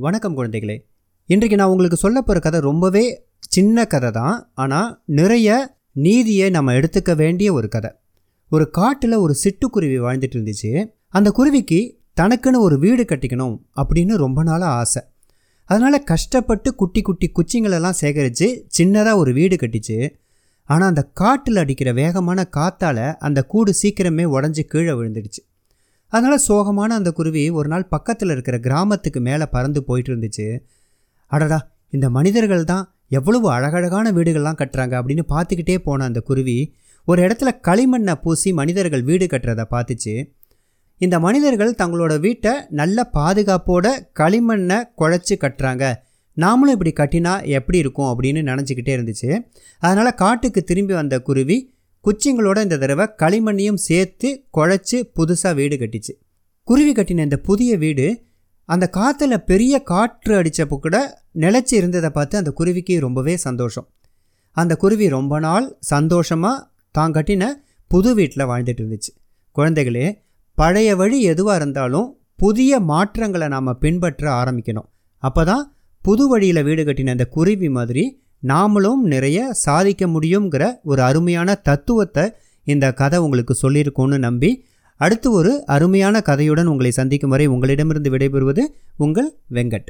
வணக்கம் குழந்தைகளே. இன்றைக்கு நான் உங்களுக்கு சொல்ல போகிற கதை ரொம்பவே சின்ன கதை தான். ஆனால் நிறைய நீதியை நம்ம எடுத்துக்க வேண்டிய ஒரு கதை. ஒரு காட்டில் ஒரு சிட்டுக்குருவி வாழ்ந்துட்டு இருந்துச்சு. அந்த குருவிக்கு தனக்குன்னு ஒரு வீடு கட்டிக்கணும் அப்படின்னு ரொம்ப நாளாக ஆசை. அதனால் கஷ்டப்பட்டு குட்டி குட்டி குச்சிங்களெல்லாம் சேகரித்து சின்னதாக ஒரு வீடு கட்டிச்சு. ஆனால் அந்த காட்டில் அடிக்கிற வேகமான காற்றால் அந்த கூடு சீக்கிரமே உடஞ்சி கீழே விழுந்துடுச்சு. அதனால் சோகமான அந்த குருவி ஒரு நாள் பக்கத்தில் இருக்கிற கிராமத்துக்கு மேலே பறந்து போயிட்டு இருந்துச்சு. அடடா இந்த மனிதர்கள் தான் எவ்வளவு அழகழகான வீடுகள்லாம் கட்டுறாங்க அப்படின்னு பார்த்துக்கிட்டே போன அந்த குருவி ஒரு இடத்துல களிமண்ணை பூசி மனிதர்கள் வீடு கட்டுறதை பார்த்துச்சு. இந்த மனிதர்கள் தங்களோட வீட்டை நல்ல பாதுகாப்போட களிமண்ணை குழைச்சி கட்டுறாங்க. நாமளும் இப்படி கட்டினா எப்படி இருக்கும் அப்படின்னு நினச்சிக்கிட்டே இருந்துச்சு. அதனால் காட்டுக்கு திரும்பி வந்த குருவி குச்சிங்களோட இந்த தடவை களிமண்ணையும் சேர்த்து குழைச்சி புதுசாக வீடு கட்டிச்சு. குருவி கட்டின இந்த புதிய வீடு அந்த காற்றுல பெரிய காற்று அடித்தப்போ கூட நிலச்சி இருந்ததை பார்த்து அந்த குருவிக்கு ரொம்பவே சந்தோஷம். அந்த குருவி ரொம்ப நாள் சந்தோஷமாக தான் கட்டின புது வீட்டில் வாழ்ந்துட்டு இருந்துச்சு. குழந்தைகளே பழைய வழி எதுவாக இருந்தாலும் புதிய மாற்றங்களை நாம் பின்பற்ற ஆரம்பிக்கணும். அப்போ தான் புது வழியில் வீடு கட்டின அந்த குருவி மாதிரி நாமளும் நிறைய சாதிக்க முடியுங்கிற ஒரு அருமையான தத்துவத்தை இந்த கதை உங்களுக்கு சொல்லியிருக்கோன்னு நம்பி அடுத்து ஒரு அருமையான கதையுடன் உங்களை சந்திக்கும் வரை உங்களிடமிருந்து விடைபெறுவது உங்கள் வெங்கட்.